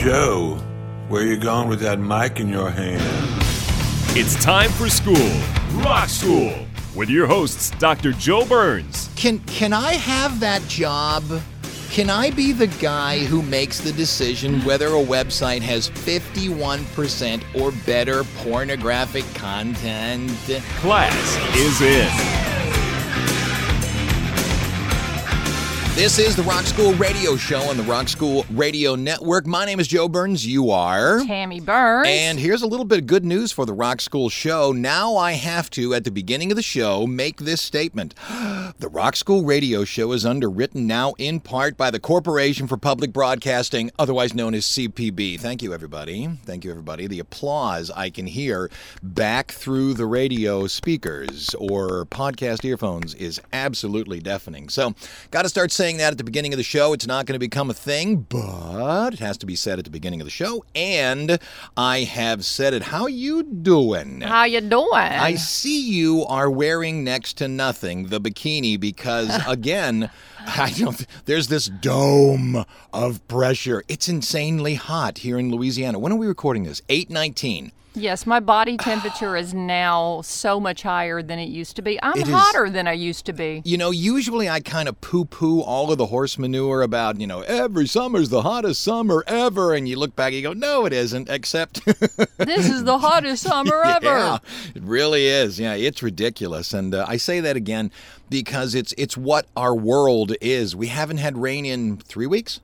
Joe, where you going with that mic in your hand? It's time for school, Rock School, with your hosts, Dr. Joe Burns Can can I have that job? Can I be the guy who makes the decision whether a website has 51% or better pornographic content? Class is in. This is the Rock School Radio Show on the Rock School Radio Network. My name is Joe Burns. You are. Tammy Burns. And here's a little bit of good news for the Rock School show. Now I have to, at the beginning of the show, make this statement. The Rock School radio show is underwritten now in part by the Corporation for Public Broadcasting, otherwise known as CPB. Thank you, everybody. Thank you, everybody. The applause I can hear back through the radio speakers or podcast earphones is absolutely deafening. So, got to start saying that at the beginning of the show. It's not going to become a thing, but it has to be said at the beginning of the show. And I have said it. How you doing? How you doing? I see you are wearing next to nothing, the bikini, because again, I don't. There's this dome of pressure. It's insanely hot here in Louisiana. When are we recording this? Eight nineteen. Yes, my body temperature is now so much higher than it used to be. I'm It is- hotter than I used to be. You know, usually I kind of poo poo all of the horse manure about, you know, every summer's the hottest summer ever. And you look back and you go, no, it isn't, except. This is the hottest summer ever. Yeah, it really is. Yeah, it's ridiculous, and uh, I say that again because it's it's what our world is. We haven't had rain in three weeks.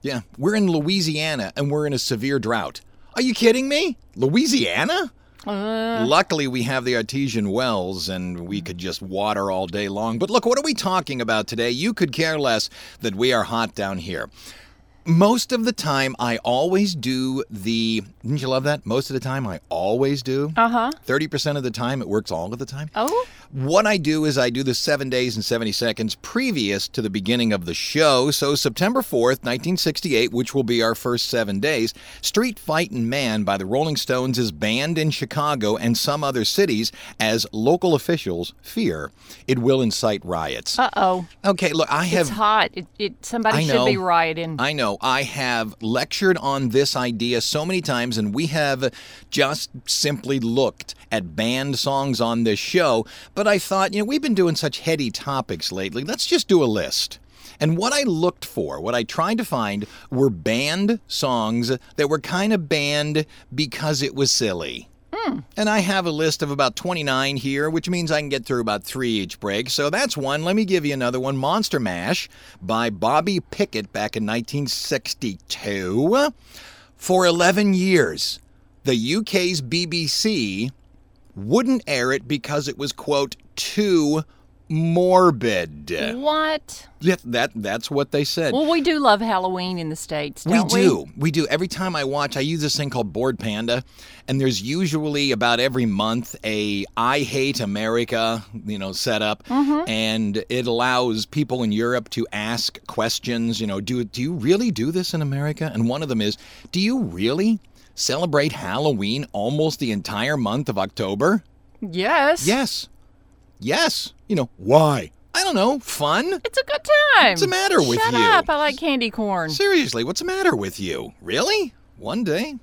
Yeah, we're in Louisiana and we're in a severe drought. Are you kidding me? Louisiana? Uh. Luckily, we have the artesian wells and we could just water all day long. But look, what are we talking about today? You could care less that we are hot down here. Most of the time, I always do the. Didn't you love that? Most of the time, I always do. Uh huh. 30% of the time, it works all of the time. Oh, What I do is I do the seven days and 70 seconds previous to the beginning of the show. So, September 4th, 1968, which will be our first seven days, Street Fightin' Man by the Rolling Stones is banned in Chicago and some other cities as local officials fear it will incite riots. uh oh. Okay, look, I have. It's hot. It, it somebody I should be rioting. I know. I have lectured on this idea so many times, and we have just simply looked at banned songs on this show. But I thought, you know, we've been doing such heady topics lately. Let's just do a list. And what I looked for, what I tried to find, were banned songs that were kind of banned because it was silly. Hmm. And I have a list of about 29 here, which means I can get through about three each break. So that's one. Let me give you another one Monster Mash by Bobby Pickett back in 1962. For 11 years, the UK's BBC wouldn't air it because it was, quote, too morbid. what? Yeah, that, that's what they said. Well, we do love Halloween in the States, We don't we? do. We do. Every time I watch, I use this thing called Bored Panda, and there's usually about every month a I hate America, you know, setup, Mm-hmm. and it allows people in Europe to ask questions. You know, do do you really do this in America? And one of them is, do you really celebrate Halloween almost the entire month of October? Yes. Yes. Yes. You know why? I don't know. Fun. It's a good time. What's the matter with Shut you? up. I like candy corn. Seriously, what's the matter with you? Really? One day?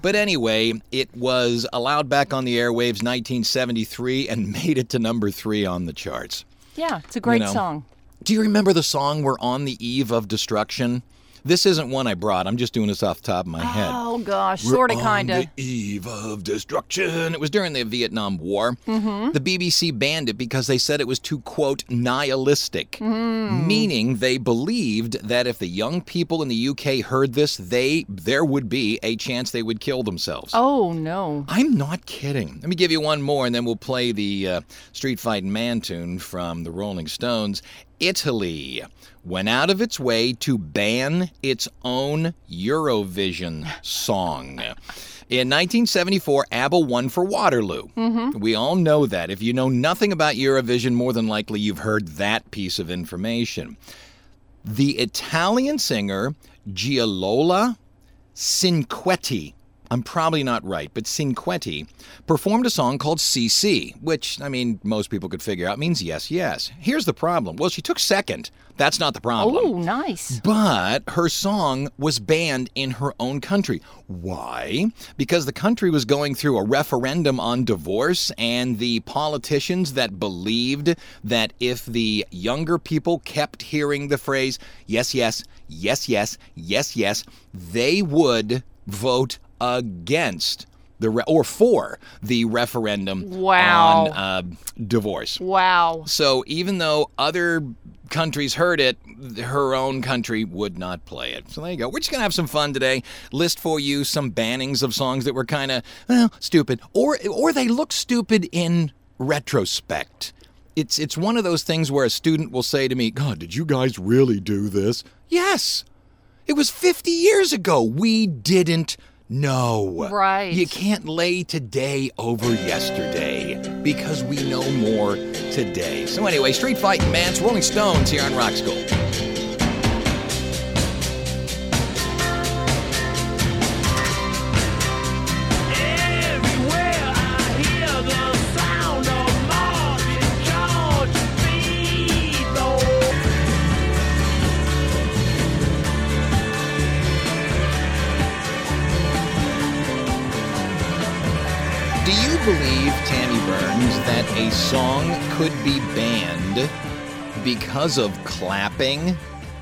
But anyway, it was allowed back on the airwaves 1973 and made it to number three on the charts. Yeah, it's a great know. song. Do you remember the song We're on the Eve of Destruction? This isn't one I brought. I'm just doing this off the top of my head. Oh gosh, sort of, kind of. the eve of destruction. It was during the Vietnam War. Mm-hmm. The BBC banned it because they said it was too quote nihilistic, Mm. meaning they believed that if the young people in the UK heard this, they there would be a chance they would kill themselves. Oh no. I'm not kidding. Let me give you one more, and then we'll play the uh, Street Fighting Man tune from the Rolling Stones. Italy went out of its way to ban its own Eurovision song. In 1974, ABBA won for Waterloo. Mm-hmm. We all know that. If you know nothing about Eurovision, more than likely you've heard that piece of information. The Italian singer Gigliola Cinquetti. I'm probably not right, but Cinquetti performed a song called CC, which, I mean, most people could figure out means yes, yes. Here's the problem. Well, she took second. That's not the problem. Oh, nice. But her song was banned in her own country. Why? Because the country was going through a referendum on divorce, and the politicians that believed that if the younger people kept hearing the phrase, yes, yes, yes, yes, yes, yes, they would vote against the re- or for the referendum Wow. on uh, divorce. Wow. So even though other countries heard it, her own country would not play it. So there you go. We're just gonna have some fun today. List for you some bannings of songs that were kind of well stupid, or or they look stupid in retrospect. It's it's one of those things where a student will say to me, "God, did you guys really do this?" Yes. It was 50 years ago. We didn't know. Right. You can't lay today over yesterday because we know more today. So anyway, Street Fighting Man's Rolling Stones here on Rock School. Do you believe, Tammy Burns, that a song could be banned because of clapping?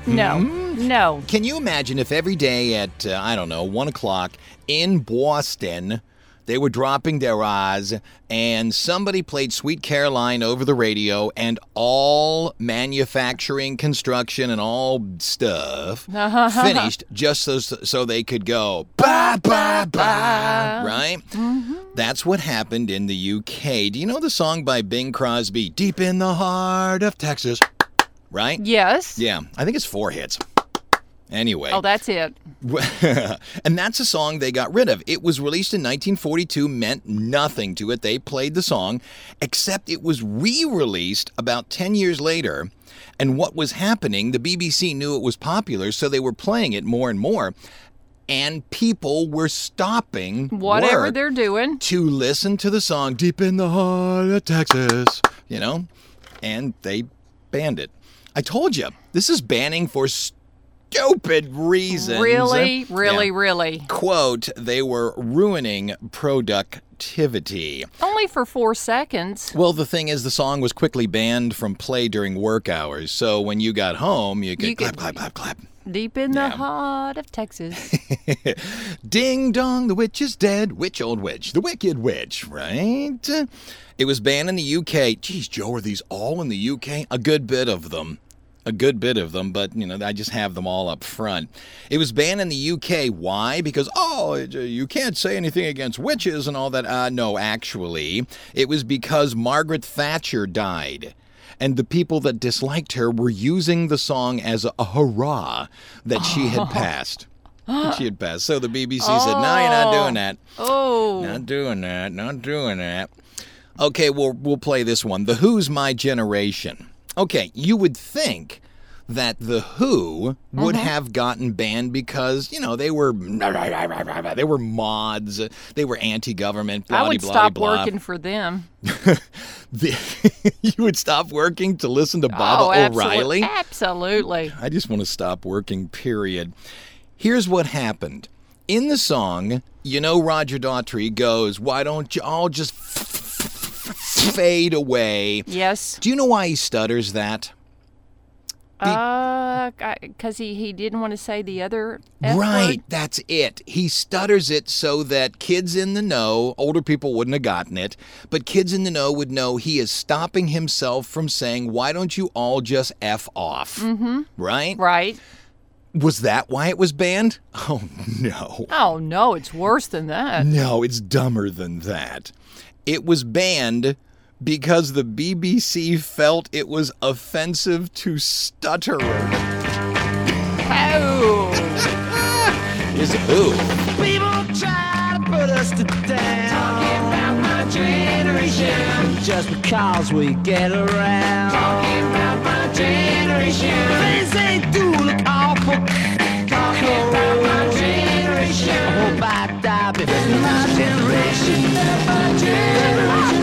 No. Hmm? No. Can you imagine if every day at, uh, I don't know, 1 o'clock in Boston, they were dropping their eyes and somebody played Sweet Caroline over the radio and all manufacturing, construction, and all stuff uh-huh. finished just so, so they could go, ba, ba, ba, right? Mm-hmm. That's what happened in the UK. Do you know the song by Bing Crosby, Deep in the Heart of Texas? Right? Yes. Yeah, I think it's four hits. Anyway. Oh, that's it. and that's a song they got rid of. It was released in 1942, meant nothing to it. They played the song, except it was re released about 10 years later. And what was happening, the BBC knew it was popular, so they were playing it more and more. And people were stopping Whatever they're doing. to listen to the song Deep in the Heart of Texas, you know? And they banned it. I told you, this is banning for stupid reasons. Really, really, Yeah. really. Quote, they were ruining productivity. Only for four seconds. Well, the thing is, the song was quickly banned from play during work hours. So when you got home, you could You clap, could- clap, clap, clap. Deep in Yeah. the heart of Texas. Ding dong, the witch is dead. Witch, old witch. The wicked witch, right? It was banned in the UK. Geez, Joe, are these all in the UK? A good bit of them. A good bit of them, but, you know, I just have them all up front. It was banned in the UK. Why? Because, oh, you can't say anything against witches and all that. Uh, no, actually, it was because Margaret Thatcher died. And the people that disliked her were using the song as a, a hurrah that she had passed. she had passed. So the BBC said, no, you're not doing that. Oh. Not doing that. Not doing that. Okay, we'll we'll play this one. The Who's My Generation. Okay, you would think that the Who would mm-hmm. have gotten banned because you know they were they were mods, they were anti-government. Blah I would blah stop blah. working for them. The- you would stop working to listen to Baba oh, O'Riley. Absolutely. I just want to stop working, period. Here's what happened. In the song, you know, Roger Daltrey goes, Why don't you all just fade away? Yes. Do you know why he stutters that? Uh, because he, he didn't want to say the other F Right, word? that's it. He stutters it so that kids in the know, older people wouldn't have gotten it, but kids in the know would know he is stopping himself from saying, Why don't you all just F off? Mm-hmm. Right? Right. Was that why it was banned? Oh, no. Oh, no, it's worse than that. No, it's dumber than that. It was banned because the BBC felt it was offensive to stutterers. Oh. Is who? People try to put us to down. Talking about my generation. Just because we get around. Talking about my generation. Things they do look awful. Talking about my generation. I hope I die before my generation. My generation. My generation.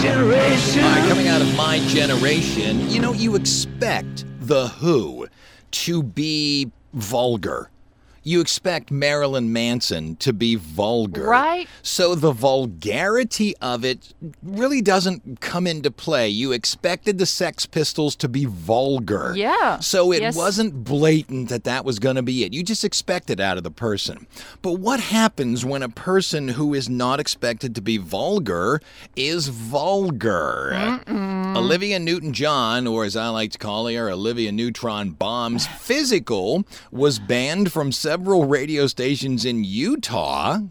Generation. All right, coming out of my generation, you know, you expect The Who to be vulgar. You expect Marilyn Manson to be vulgar. Right. So the vulgarity of it really doesn't come into play. You expected the Sex Pistols to be vulgar. Yeah. So it Yes. wasn't blatant that that was going to be it. You just expect it out of the person. But what happens when a person who is not expected to be vulgar is vulgar? Olivia Newton John, or as I like to call her, Olivia Neutron Bombs, physical was banned from several radio stations in Utah.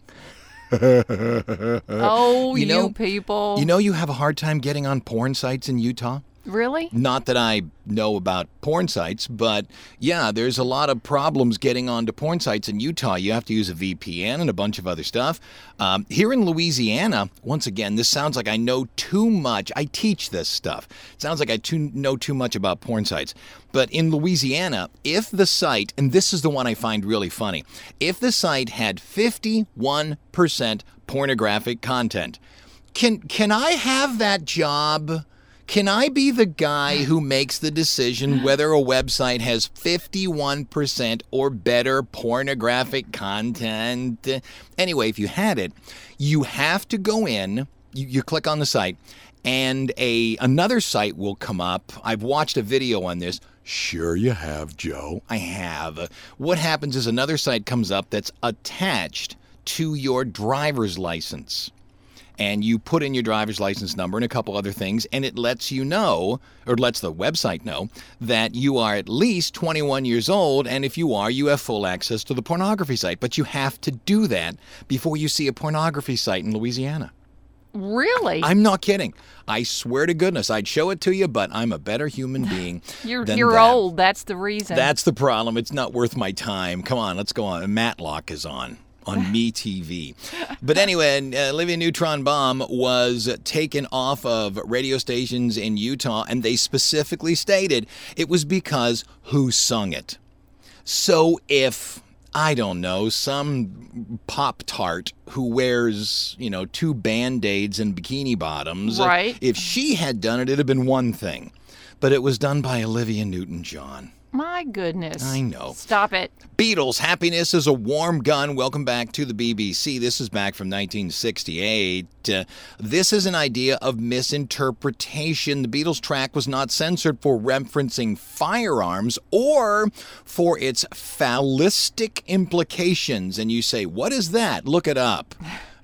Oh, You you, know- people. You know, you have a hard time getting on porn sites in Utah? Really? Not that I know about porn sites, but yeah, there's a lot of problems getting onto porn sites in Utah. You have to use a VPN and a bunch of other stuff. Um, here in Louisiana, once again, this sounds like I know too much. I teach this stuff. It sounds like I too, know too much about porn sites. But in Louisiana, if the site, and this is the one I find really funny, if the site had 51% pornographic content, can can I have that job? Can I be the guy who makes the decision whether a website has 51% or better pornographic content? Anyway, if you had it, you have to go in, you, you click on the site, and a another site will come up. I've watched a video on this. Sure you have, Joe. I have. What happens is another site comes up that's attached to your driver's license and you put in your driver's license number and a couple other things, and it lets you know, or lets the website know, that you are at least 21 years old, and if you are, you have full access to the pornography site. But you have to do that before you see a pornography site in Louisiana. Really? I'm not kidding. I swear to goodness, I'd show it to you, but I'm a better human being. you're you're that. old. That's the reason. That's the problem. It's not worth my time. Come on, let's go on. Matlock is on on Me TV. But anyway, uh, Olivia Neutron Bomb was taken off of radio stations in Utah, and they specifically stated it was because who sung it. So if I don't know some pop tart who wears you know two band aids and bikini bottoms, Right. If she had done it, it'd have been one thing, but it was done by Olivia Newton-John. My goodness. I know. Stop it. Beatles, Happiness is a Warm Gun. Welcome back to the BBC. This is back from 1968. Uh, this is an idea of misinterpretation. The Beatles track was not censored for referencing firearms or for its phallistic implications. And you say, What is that? Look it up.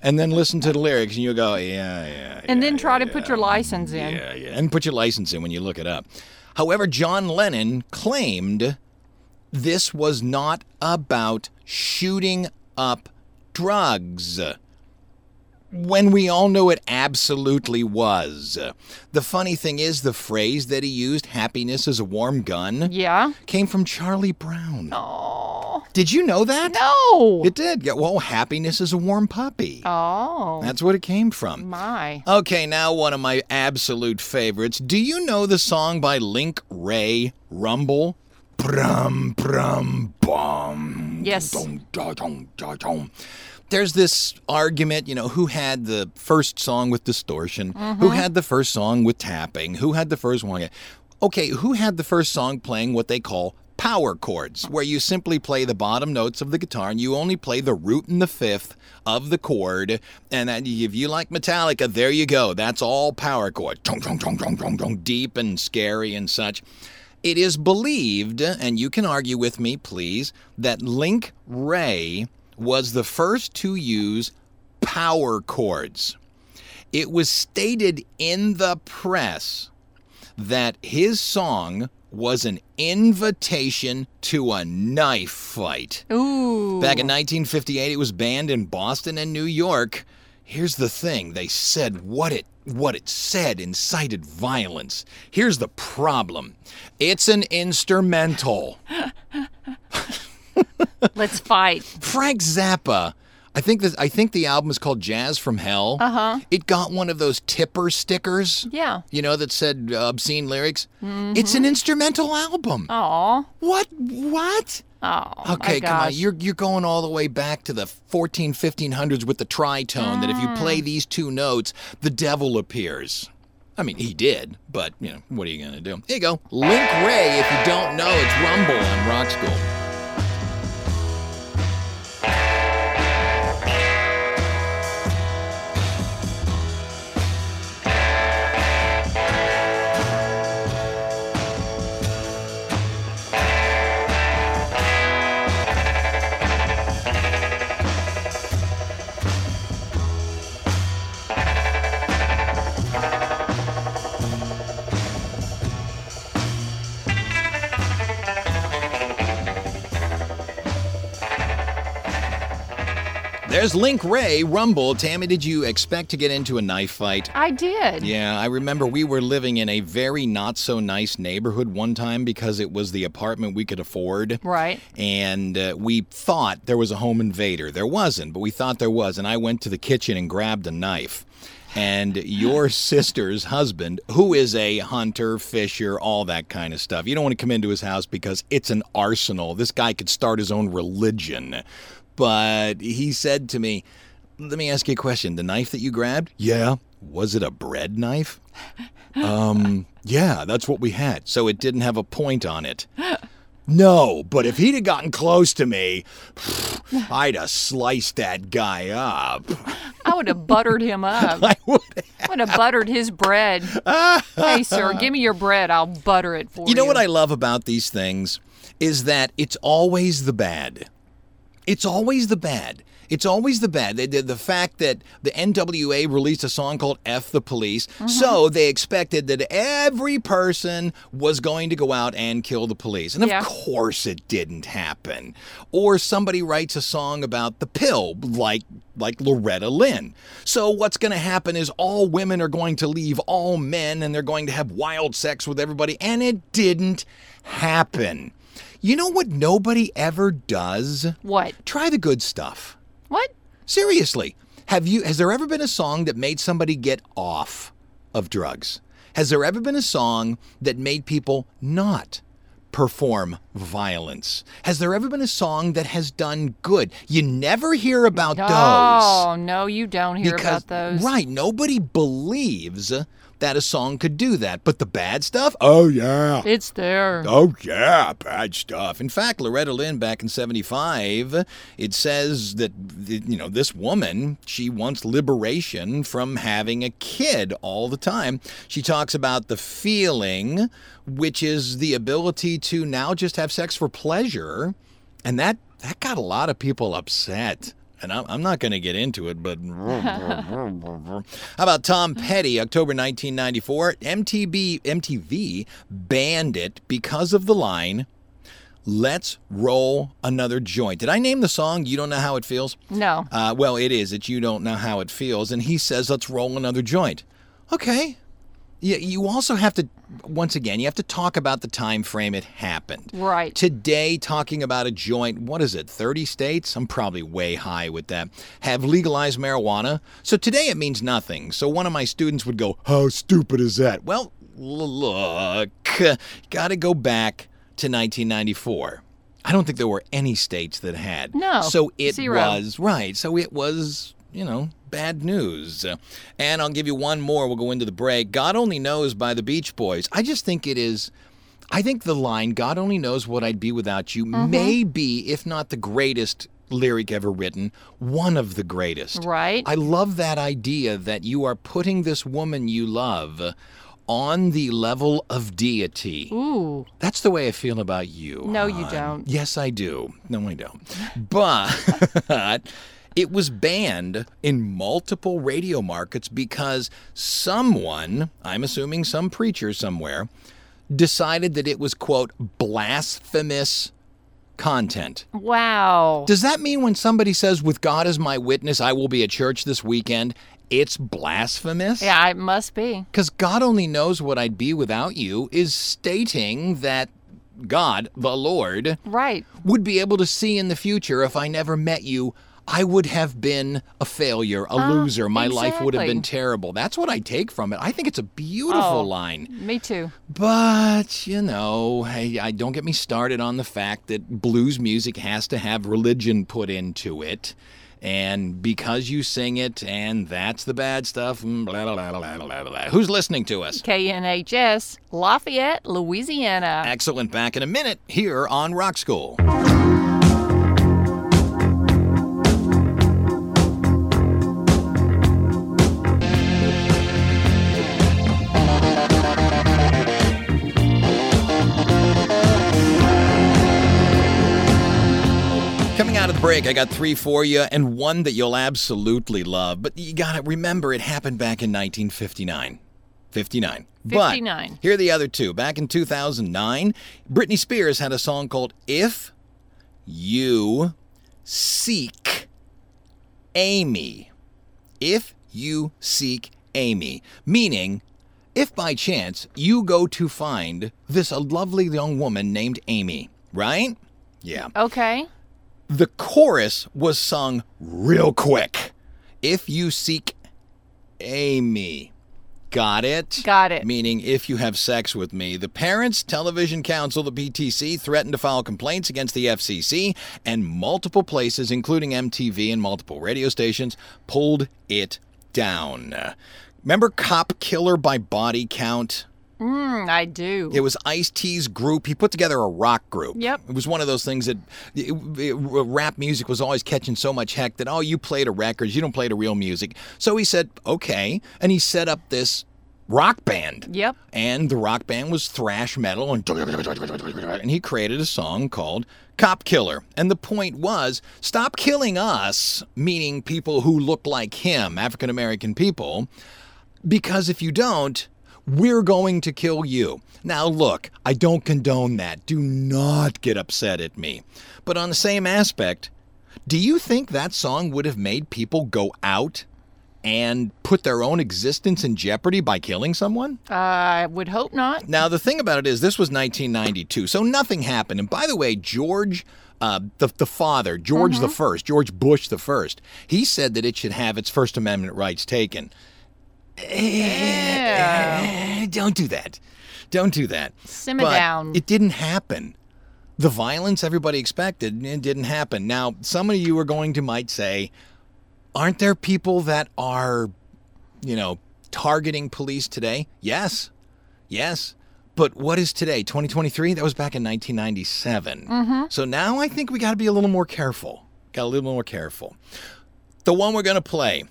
And then listen to the lyrics, and you go, Yeah, yeah, And yeah, then try to yeah, put your license in. yeah, yeah. And put your license in when you look it up. However, John Lennon claimed this was not about shooting up drugs. When we all know it absolutely was. The funny thing is, the phrase that he used, happiness is a warm gun, Yeah. came from Charlie Brown. Oh. Did you know that? No. It did. Yeah, well, happiness is a warm puppy. oh. That's what it came from. My. Okay, now one of my absolute favorites. Do you know the song by Link Wray, Rumble? Brum, brum, bum. Yes. Dum, da, dum, da, dum. There's this argument, you know, who had the first song with distortion, who mm-hmm. had the first song with tapping, who had the first one. Okay, who had the first song playing what they call power chords, where you simply play the bottom notes of the guitar and you only play the root and the fifth of the chord. And if you like Metallica, there you go. That's all power chord. Deep and scary and such. It is believed, and you can argue with me, please, that Link Wray was the first to use power chords. It was stated in the press that his song was an invitation to a knife fight. Ooh. Back in 1958, it was banned in Boston and New York. Here's the thing: they said what it what it said incited violence. Here's the problem: it's an instrumental. Let's fight. Frank Zappa. I think this, I think the album is called Jazz from Hell. Uh huh. It got one of those tipper stickers. Yeah. You know that said uh, obscene lyrics. Mm-hmm. It's an instrumental album. Aw. What? What? Oh. Okay, come on. You're you're going all the way back to the 14 1500s with the tritone that if you Mm. play these two notes, the devil appears. I mean, he did, but you know, what are you going to do? Here you go. Link Wray, if you don't know, it's Rumble on Rock School. There's Link Wray, Rumble. Tammy, did you expect to get into a knife fight? I did. Yeah, I remember we were living in a very not so nice neighborhood one time because it was the apartment we could afford. Right. And uh, we thought there was a home invader. There wasn't, but we thought there was. And I went to the kitchen and grabbed a knife. And your sister's husband, who is a hunter, fisher, all that kind of stuff, you don't want to come into his house because it's an arsenal. This guy could start his own religion. But he said to me, Let me ask you a question. The knife that you grabbed? Yeah. Was it a bread knife? Um, yeah, that's what we had. So it didn't have a point on it. No, but if he'd have gotten close to me, I'd have sliced that guy up. I would have buttered him up. I would. I would have buttered his bread. hey, sir, give me your bread. I'll butter it for you. You know what I love about these things is that it's always the bad. It's always the bad. It's always the bad. The, the, the fact that the NWA released a song called F the Police, mm-hmm. so they expected that every person was going to go out and kill the police. And of Yeah. course it didn't happen. Or somebody writes a song about the pill, like like Loretta Lynn. So what's going to happen is all women are going to leave all men and they're going to have wild sex with everybody. And it didn't happen. You know what nobody ever does? What? Try the good stuff. What? Seriously. Have you has there ever been a song that made somebody get off of drugs? Has there ever been a song that made people not perform violence? Has there ever been a song that has done good? You never hear about those. Oh, no, you don't hear because about those. right, nobody believes that a song could do that. But the bad stuff? Oh yeah. It's there. Oh, yeah, bad stuff. In fact, Loretta Lynn back in 75, it says that, you know, this woman, she wants liberation from having a kid all the time. She talks about the feeling, which is the ability to now just have sex for pleasure. And that, that got a lot of people upset. And I'm, I'm not going to get into it, but how about Tom Petty, October 1994? MTV, MTV banned it because of the line, Let's roll another joint. Did I name the song You Don't Know How It Feels? No. Uh, well, it is. It's You Don't Know How It Feels. And he says, Let's roll another joint. Okay. You, you also have to, once again, you have to talk about the time frame it happened. Right. Today, talking about a joint, what is it, 30 states? I'm probably way high with that. Have legalized marijuana. So today it means nothing. So one of my students would go, How stupid is that? Well, l- look, got to go back to 1994. I don't think there were any states that had. No, So it zero. was, right. So it was, you know, bad news. And I'll give you one more. We'll go into the break. God Only Knows by the Beach Boys. I just think it is. I think the line, God only knows what I'd be without you, Mm-hmm. may be, if not the greatest lyric ever written, one of the greatest. Right. I love that idea that you are putting this woman you love on the level of deity. Ooh. That's the way I feel about you. No, you don't. Yes, I do. No, I don't. But it was banned in multiple radio markets because someone, I'm assuming some preacher somewhere, decided that it was, quote, blasphemous content. Wow. Does that mean when somebody says, with God as my witness, I will be at church this weekend, it's blasphemous? yeah, it must be. Because God only knows what I'd be without you is stating that God, the Lord, Right. would be able to see in the future if I never met you. I would have been a failure, a loser. My life would have been terrible. That's what I take from it. I think it's a beautiful Oh. line. Me too. But, you know, hey, I don't get me started on the fact that blues music has to have religion put into it. And because you sing it and that's the bad stuff, mm, blah, blah, blah, blah, blah, blah, blah. who's listening to us? KNHS, Lafayette, Louisiana. Excellent. Back in a minute here on Rock School. Break, I got three for you and one that you'll absolutely love. But you got to remember it happened back in 1959. 59. 59. But here are the other two. Back in 2009, Britney Spears had a song called If You Seek Amy. If you seek Amy. Meaning, if by chance you go to find this lovely young woman named Amy, right? Yeah. Okay. The chorus was sung real quick. If you seek Amy. Got it? Got it. Meaning, if you have sex with me. The Parents Television Council, the PTC, threatened to file complaints against the FCC, and multiple places, including MTV and multiple radio stations, pulled it down. Remember Cop Killer by Body Count? Mm, I do. It was Ice T's group. He put together a rock group. Yep. It was one of those things that it, it- rap music was always catching so much heck that, oh, you played a records, you don't play the real music. So he said, okay. And he set up this rock band. Yep. And the rock band was thrash metal and and he created a song called Cop Killer. And the point was stop killing us, meaning people who look like him, African American people, because if you don't, we're going to kill you. Now, look, I don't condone that. Do not get upset at me. But on the same aspect, do you think that song would have made people go out and put their own existence in jeopardy by killing someone? I would hope not. Now, the thing about it is, this was 1992, so nothing happened. And by the way, George, uh, the, the father, George the First, George Bush the First, he said that it should have its First Amendment rights taken. Yeah. Eh, don't do that. Don't do that. Simmer But down. It didn't happen. The violence everybody expected it didn't happen. Now, some of you are going to might say, aren't there people that are, you know, targeting police today? Yes. Yes. But what is today? 2023? That was back in 1997. Mm-hmm. So now I think we got to be a little more careful. Got a little more careful. The one we're going to play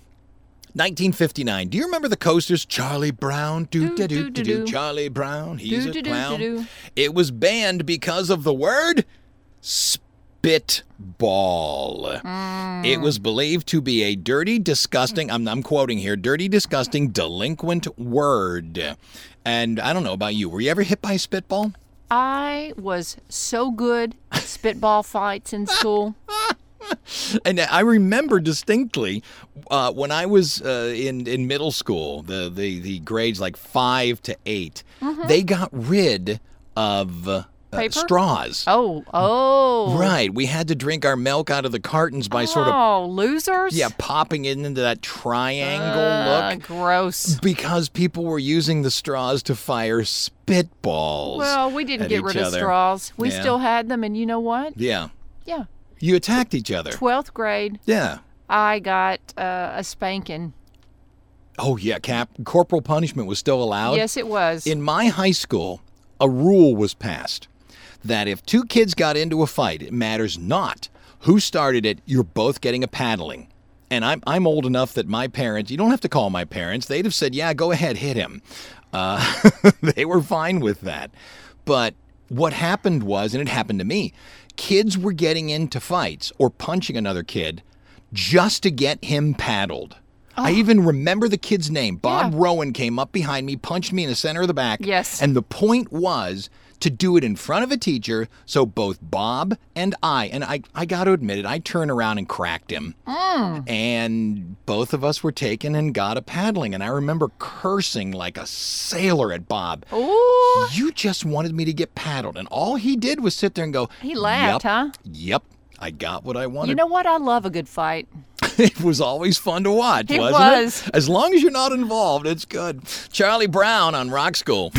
1959. Do you remember the coasters? Charlie Brown, do do do do do. Charlie Brown, he's a clown. It was banned because of the word spitball. Mm. It was believed to be a dirty, disgusting, I'm, I'm quoting here, dirty, disgusting, delinquent word. And I don't know about you. Were you ever hit by a spitball? I was so good at spitball fights in school. And I remember distinctly uh, when I was uh, in in middle school, the, the the grades like five to 8 they got rid of uh, straws. Oh, oh. Right, we had to drink our milk out of the cartons by sort of Oh, losers? yeah popping it into that triangle Uh, look gross. because people were using the straws to fire spitballs. Well, we didn't get rid of straws. We Yeah. still had them, and you know what? Yeah, Yeah. You attacked each other. 12th grade, Yeah. I got uh, a spanking. Oh yeah, cap corporal punishment was still allowed. Yes, it was. In my high school, a rule was passed that if two kids got into a fight, it matters not who started it, you're both getting a paddling. And I'm, I'm old enough that my parents, you don't have to call my parents, they'd have said, yeah, go ahead, hit him. Uh, they were fine with that. But what happened was, and it happened to me, kids were getting into fights or punching another kid just to get him paddled. I oh. even remember the kid's name. Bob Yeah. Rowan came up behind me, punched me in the center of the back. Yes. And the point was to do it in front of a teacher so both Bob and I, and I, I got to admit it, I turned around and cracked him. Mm. And both of us were taken and got a paddling. And I remember cursing like a sailor at Bob. Ooh. You just wanted me to get paddled. And all he did was sit there and go, He laughed, "Yep, huh? Yep. I got what I wanted. You know what? I love a good fight. it was always fun to watch, It wasn't was. it? As long as you're not involved, it's good. Charlie Brown on Rock School.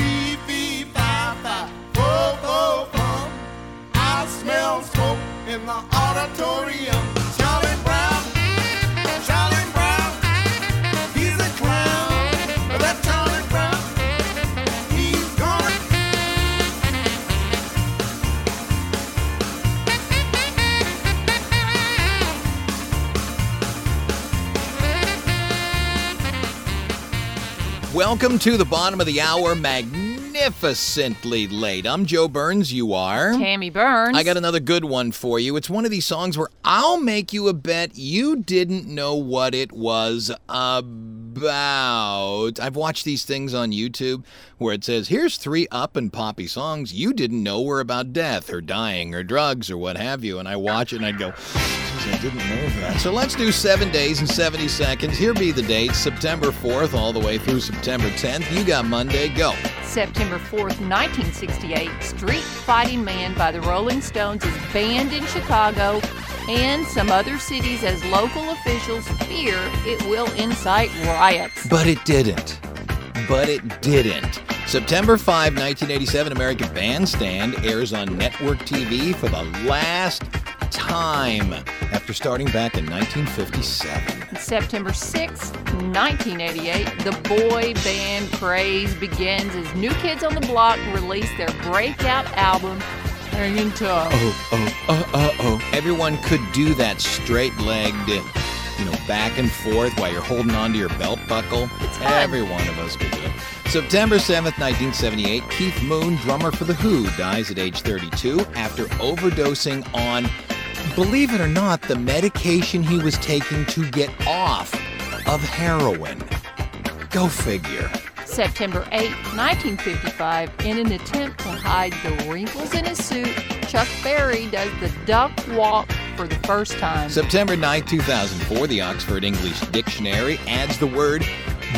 I smell smoke in the auditorium. Welcome to the bottom of the hour, magnificently late. I'm Joe Burns. You are. Tammy Burns. I got another good one for you. It's one of these songs where I'll make you a bet you didn't know what it was about. I've watched these things on YouTube where it says, here's three up and poppy songs you didn't know were about death or dying or drugs or what have you. And I watch it and I'd go, "Jeez, I didn't know that. So let's do seven days and 70 seconds. Here be the dates September 4th all the way through September 10th. You got Monday. Go. September 4th, 1968, Street Fighting Man by the Rolling Stones is banned in Chicago and some other cities as local officials fear it will incite riots. But it didn't. But it didn't. September 5, 1987, American Bandstand airs on network TV for the last time after starting back in 1957. September 6th, 1988, the boy band craze begins as New Kids on the Block release their breakout album, Hanging Tough. Oh, oh, oh, oh, oh. Everyone could do that straight legged, you know, back and forth while you're holding onto your belt buckle. Every one of us could do it. September 7th, 1978, Keith Moon, drummer for The Who, dies at age 32 after overdosing on, believe it or not, the medication he was taking to get off of heroin. Go figure. September 8, 1955, in an attempt to hide the wrinkles in his suit, Chuck Berry does the duck walk for the first time. September 9, 2004, the Oxford English Dictionary adds the word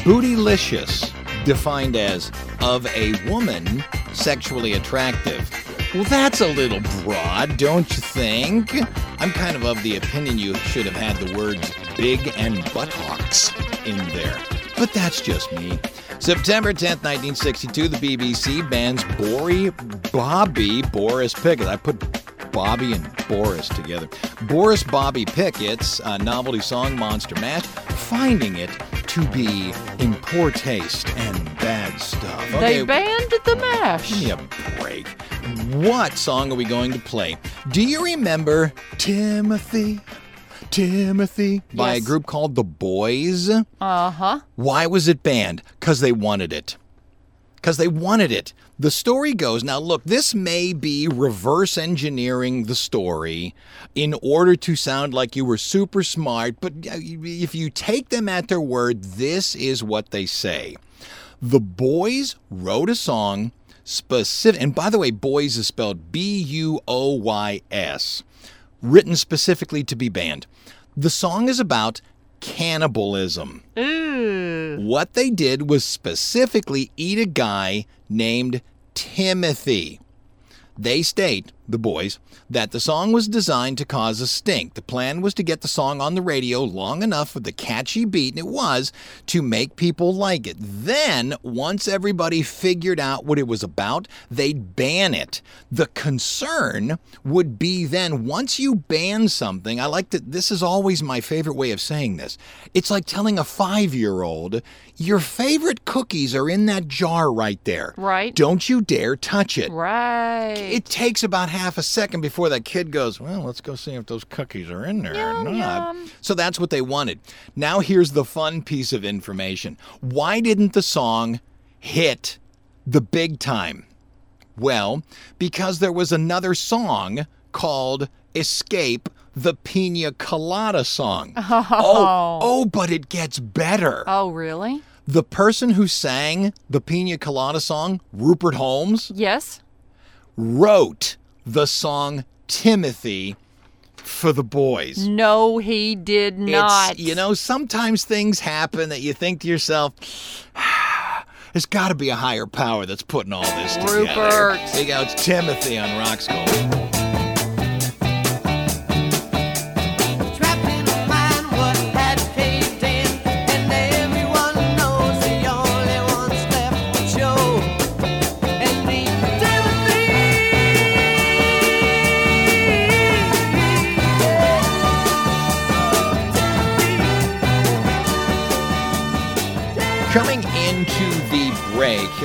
bootylicious, defined as of a woman sexually attractive. Well, that's a little broad, don't you think? I'm kind of of the opinion you should have had the words big and buttocks in there. But that's just me. September 10th, 1962, the BBC bans Bori Bobby Boris Pickett. I put Bobby and Boris together. Boris Bobby Pickett's uh, novelty song Monster Mash, finding it to be in poor taste and stuff. They banned the mash. Give me a break. What song are we going to play? Do you remember Timothy? Timothy by a group called The Buoys? Uh huh. Why was it banned? Because they wanted it. Because they wanted it. The story goes now, look, this may be reverse engineering the story in order to sound like you were super smart, but uh, if you take them at their word, this is what they say. The Buoys wrote a song specific, and by the way, Buoys is spelled B U O Y S, written specifically to be banned. The song is about cannibalism. Ooh. What they did was specifically eat a guy named Timothy. They state the Buoys, that the song was designed to cause a stink. The plan was to get the song on the radio long enough with the catchy beat, and it was, to make people like it. Then, once everybody figured out what it was about, they'd ban it. The concern would be then, once you ban something, I like that this is always my favorite way of saying this. It's like telling a five year old, your favorite cookies are in that jar right there. Right. Don't you dare touch it. Right. It takes about half a second before that kid goes, Well, let's go see if those cookies are in there or not. yum. So that's what they wanted. Now, here's the fun piece of information why didn't the song hit the big time? Well, because there was another song called Escape the Pina Colada song. oh, oh, oh but it gets better. oh, really? The person who sang the Pina Colada song, Rupert Holmes, Yes. wrote the song Timothy for the Buoys. No, he did not. It's, you know, sometimes things happen that you think to yourself, there's got to be a higher power that's putting all this together. Rupert. There you go. It's Timothy on Rock School.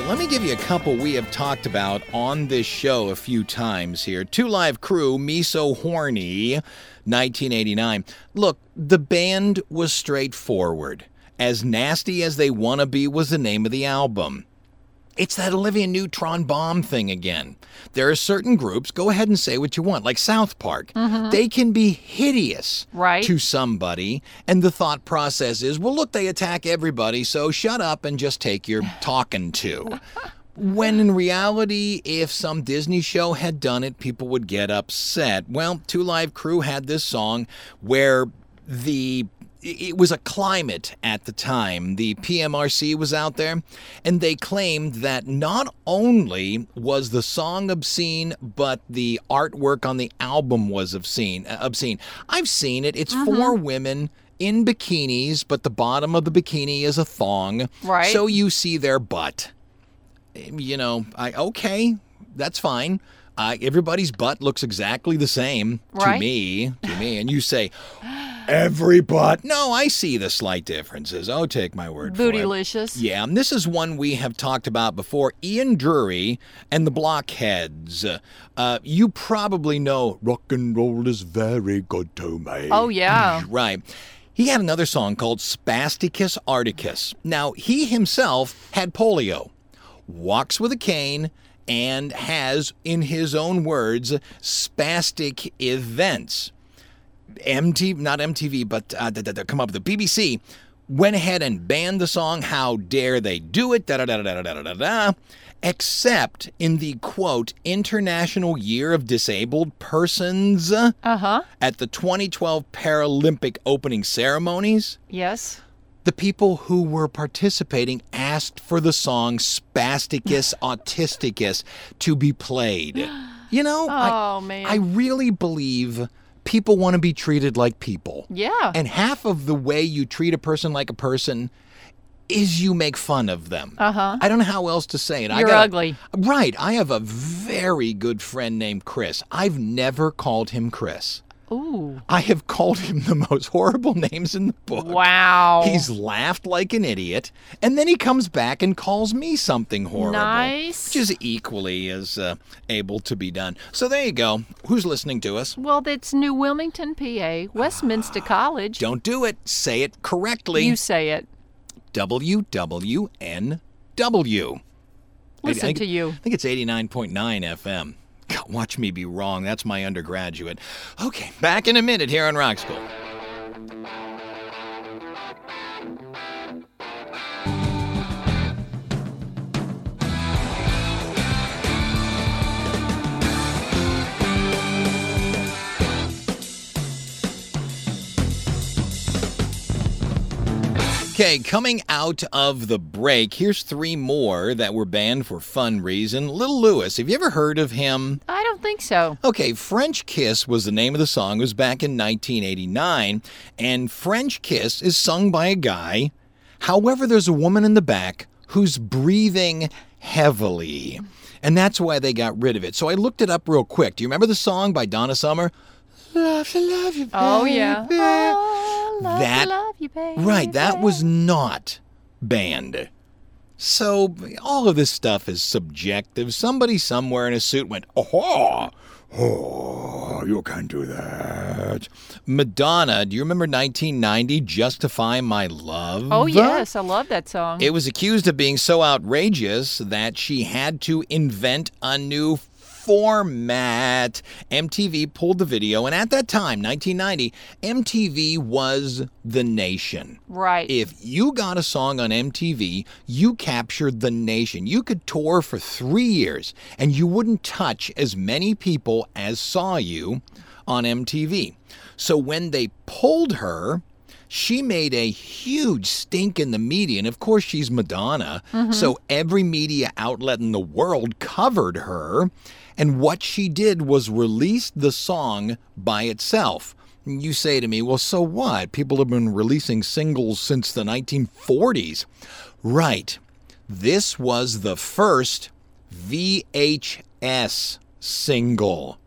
Let me give you a couple we have talked about on this show a few times here. Two Live Crew, Me So Horny, 1989. Look, the band was straightforward. As Nasty as They Wanna Be was the name of the album. It's that Olivia Neutron bomb thing again. There are certain groups, go ahead and say what you want, like South Park. Mm-hmm. They can be hideous Right. to somebody, and the thought process is, well, look, they attack everybody, so shut up and just take your talking to. When in reality, if some Disney show had done it, people would get upset. Well, Two Live Crew had this song where the it was a climate at the time. The PMRC was out there, and they claimed that not only was the song obscene, but the artwork on the album was obscene. uh, Obscene. I've seen it. It's four women in bikinis, but the bottom of the bikini is a thong. Right. So you see their butt you know, I okay, that's fine. Uh, everybody's butt looks exactly the same to me, to me, and you say every butt. No, I see the slight differences. Oh, take my word for it. Bootylicious. Yeah, and this is one we have talked about before. Ian Dury and the Blockheads. Uh, you probably know rock and roll is very good to me. Oh, yeah. Right. He had another song called Spasticus Autisticus. Now, he himself had polio, walks with a cane, and has, in his own words, spastic events. MTV, not MTV, but uh, come up with the BBC went ahead and banned the song. How dare they do it? Da da da da da da da da. Except in the quote International Year of Disabled Persons Uh huh. at the 2012 Paralympic opening ceremonies. Yes. The people who were participating asked for the song Spasticus Autisticus to be played. You know, I, Oh, man. I really believe people want to be treated like people. Yeah. And half of the way you treat a person like a person is you make fun of them. Uh-huh. I don't know how else to say it. I You're got a- ugly. Right. I have a very good friend named Chris. I've never called him Chris. Ooh. I have called him the most horrible names in the book. Wow. He's laughed like an idiot, and then he comes back and calls me something horrible. Nice. Which is equally as uh, able to be done. So there you go. Who's listening to us? Well, that's New Wilmington, PA, Westminster College. Don't do it. Say it correctly. You say it. WWNW. Listen I think- to you. I think it's 89.9 FM. God, watch me be wrong. That's my undergraduate. Okay, back in a minute here on Rock School. Okay, coming out of the break, here's three more that were banned for fun reason. Little Lewis, have you ever heard of him? I don't think so. Okay, French Kiss was the name of the song. It was back in 1989. And French Kiss is sung by a guy. However, there's a woman in the back who's breathing heavily. And that's why they got rid of it. So I looked it up real quick. Do you remember the song by Donna Summer? Love love you, Oh, yeah. baby. Love That- love you, baby. Right, that was not banned. So all of this stuff is subjective. Somebody somewhere in a suit went, oh, oh, you can't do that. Madonna, do you remember 1990, Justify My Love? Oh, yes. I love that song. It was accused of being so outrageous that she had to invent a new format. MTV pulled the video, and at that time, 1990, MTV was the nation. right. If you got a song on MTV, you captured the nation. You could tour for three years and you wouldn't touch as many people as saw you on MTV. So when they pulled her, she made a huge stink in the media. And of course, she's Madonna. Mm-hmm. So every media outlet in the world covered her. And what she did was release the song by itself. You say to me, well, so what? People have been releasing singles since the 1940s. Right. This was the first VHS single.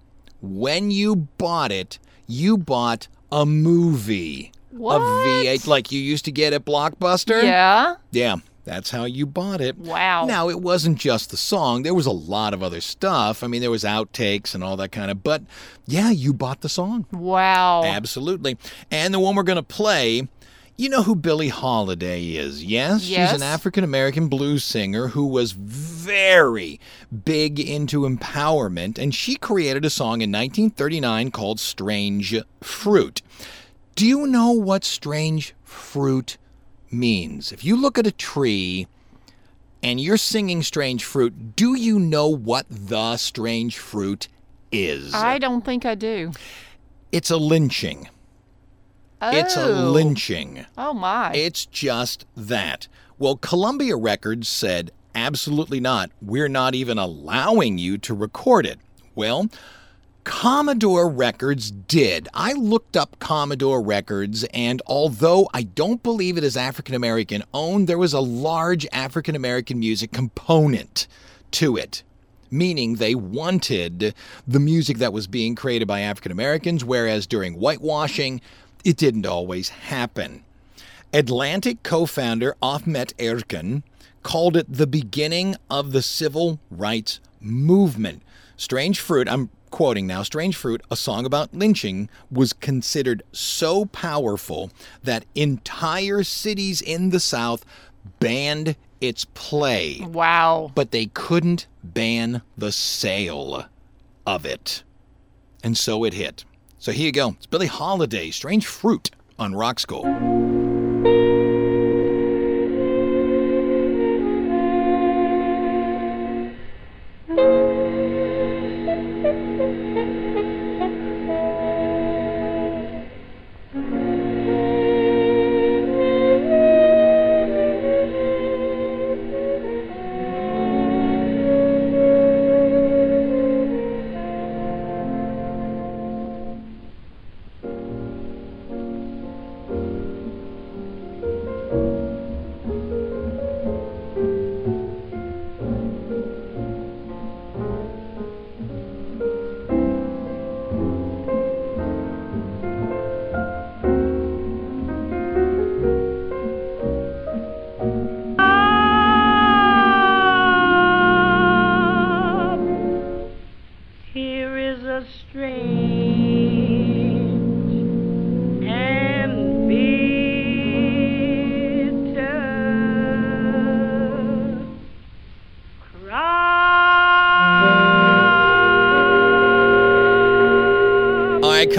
When you bought it, you bought a movie. What? A V8 like you used to get at Blockbuster? yeah. Yeah, that's how you bought it. Wow. Now, it wasn't just the song. There was a lot of other stuff. I mean, there was outtakes and all that kind of, but yeah, you bought the song. Wow. Absolutely. And the one we're going to play, you know who Billie Holiday is, yes? Yes. She's an African American blues singer who was very big into empowerment, and she created a song in 1939 called Strange Fruit. Do you know what strange fruit means? If you look at a tree and you're singing strange fruit, do you know what the strange fruit is? I don't think I do. It's a lynching. It's a Oh. lynching. Oh, my. It's just that. Well, Columbia Records said, absolutely not. We're not even allowing you to record it. Well, Commodore Records did. I looked up Commodore Records, and although I don't believe it is African American owned, there was a large African American music component to it. Meaning they wanted the music that was being created by African Americans, whereas during whitewashing, it didn't always happen. Atlantic co founder Ahmet Ertegun called it the beginning of the civil rights movement. Strange Fruit, I'm quoting now Strange Fruit, a song about lynching, was considered so powerful that entire cities in the South banned its play, wow. but they couldn't ban the sale of it. And so it hit. So here you go. It's Billie Holiday, Strange Fruit on Rock School.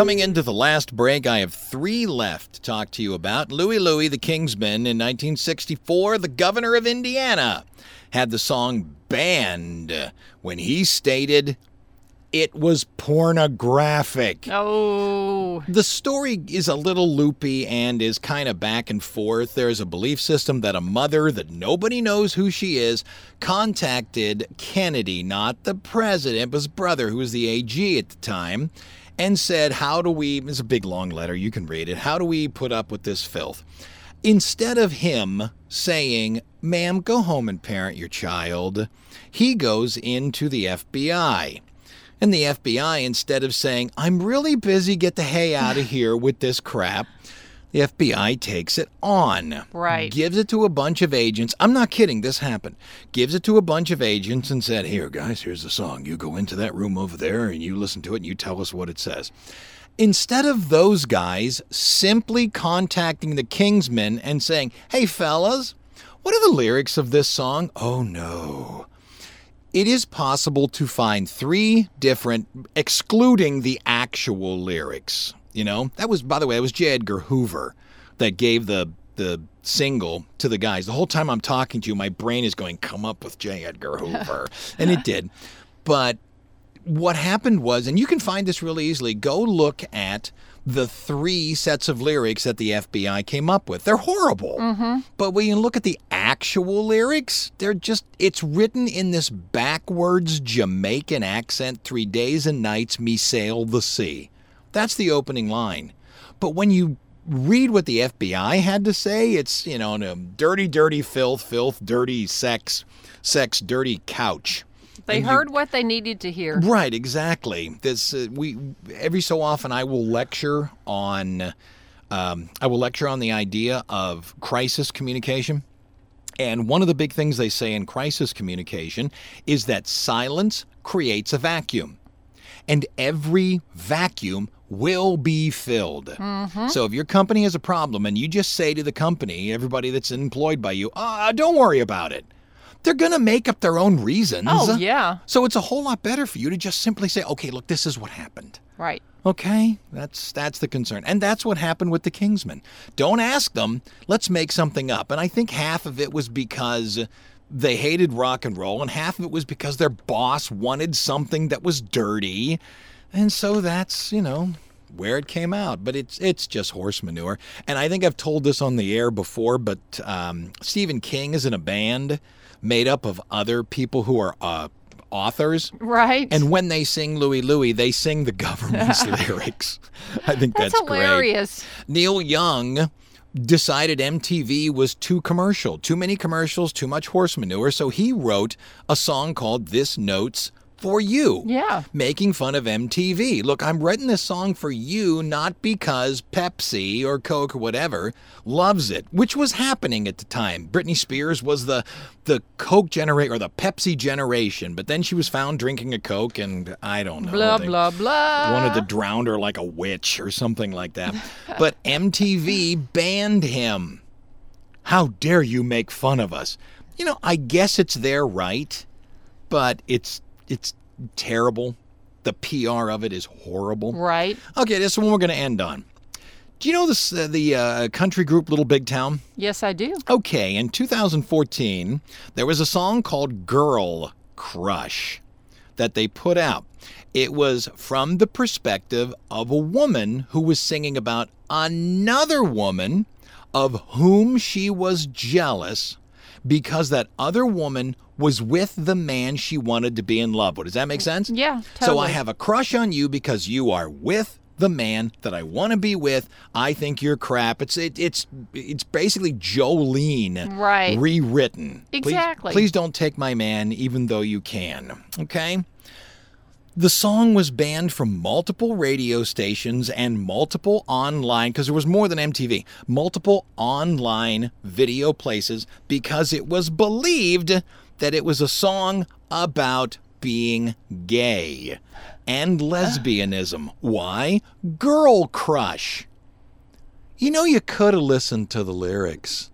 Coming into the last break, I have three left to talk to you about. Louie Louie, the Kingsmen, in 1964, the governor of Indiana, had the song banned when he stated, It was pornographic. Oh, The story is a little loopy and is kind of back and forth. There's a belief system that a mother that nobody knows who she is contacted Kennedy, not the president, but his brother, who was the AG at the time, and said, How do we, it's a big long letter, you can read it, how do we put up with this filth? Instead of him saying, Ma'am, go home and parent your child, he goes into the FBI. And the FBI, instead of saying, I'm really busy, get the hay out of here with this crap, the FBI takes it on. Right. Gives it to a bunch of agents. I'm not kidding, this happened. Gives it to a bunch of agents and said, Here, guys, here's the song. You go into that room over there and you listen to it and you tell us what it says. Instead of those guys simply contacting the Kingsmen and saying, Hey, fellas, what are the lyrics of this song? Oh, no. It is possible to find three different, excluding the actual lyrics. You know, that was, by the way, it was J. Edgar Hoover that gave the the single to the guys. The whole time I'm talking to you, my brain is going, "Come up with J. Edgar Hoover," and it did. But what happened was, and you can find this really easily. Go look at the three sets of lyrics that the FBI came up with. They're horrible. Mm-hmm. But when you look at the actual lyrics, they're just, it's written in this backwards Jamaican accent three days and nights me sail the sea. That's the opening line. But when you read what the FBI had to say, it's, you know, no, dirty, dirty filth, filth, dirty sex, sex, dirty couch. they And you- heard what they needed to hear. Right, exactly. This uh, we every so often I will lecture on um, I will lecture on the idea of crisis communication. And one of the big things they say in crisis communication is that silence creates a vacuum. And every vacuum will be filled. So if your company has a problem and you just say to the company, everybody that's employed by you, uh, don't worry about it. They're going to make up their own reasons. Oh, yeah. So it's a whole lot better for you to just simply say, okay, look, this is what happened. Right. Okay, that's that's the concern, and that's what happened with the Kingsmen. Don't ask them. Let's make something up. And I think half of it was because they hated rock and roll, and half of it was because their boss wanted something that was dirty, and so that's you know where it came out. But it's it's just horse manure. And I think I've told this on the air before, but um, Stephen King is in a band made up of other people who are uh, authors. Right. And when they sing Louie Louie, they sing the government's lyrics. I think that's, that's great. hilarious. Neil Young decided MTV was too commercial, too many commercials, too much horse manure, so he wrote a song called This Note's for You. Yeah. Making fun of MTV. Look, I'm writing this song for you not because Pepsi or Coke or whatever loves it, which was happening at the time. Britney Spears was the the Coke generation or the Pepsi generation, but then she was found drinking a Coke and I don't know. Blah blah blah. wanted to drown her like a witch or something like that. But MTV banned him. How dare you make fun of us? You know, I guess it's their right, but it's it's terrible. The PR of it is horrible. Right. Okay, this is one we're going to end on. Do you know this uh, the uh, country group Little Big Town? Yes, I do. Okay, in 2014, there was a song called Girl Crush that they put out. It was from the perspective of a woman who was singing about another woman of whom she was jealous because that other woman was with the man she wanted to be in love with. Does that make sense? Yeah, Totally. So I have a crush on you because you are with the man that I want to be with. I think you're crap. It's it, it's it's basically Jolene Right. rewritten. Please- Exactly. Please don't take my man, even though you can. Okay. The song was banned from multiple radio stations and multiple online, because there was more than MTV, multiple online video places because it was believed that it was a song about being gay and ah. lesbianism. Why? Girl crush. You know, you could have listened to the lyrics.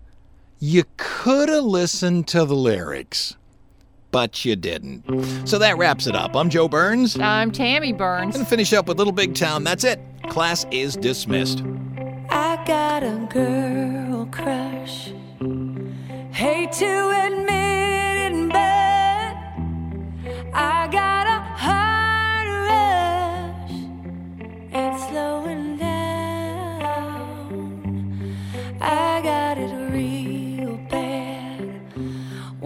You could have listened to the lyrics, but you didn't. So that wraps it up. I'm Joe Burns. I'm Tammy Burns. And finish up with Little Big Town. That's it. Class is dismissed. I got a girl crush. Hate to admit it, but I got a heart rush. It's slowing down. I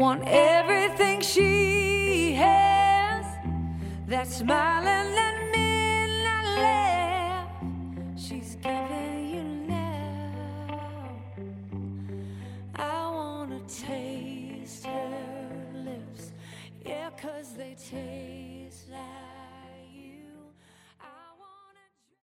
want everything she has. That smile and that midnight laugh. She's giving you love. I wanna taste her lips. Yeah, cause they taste.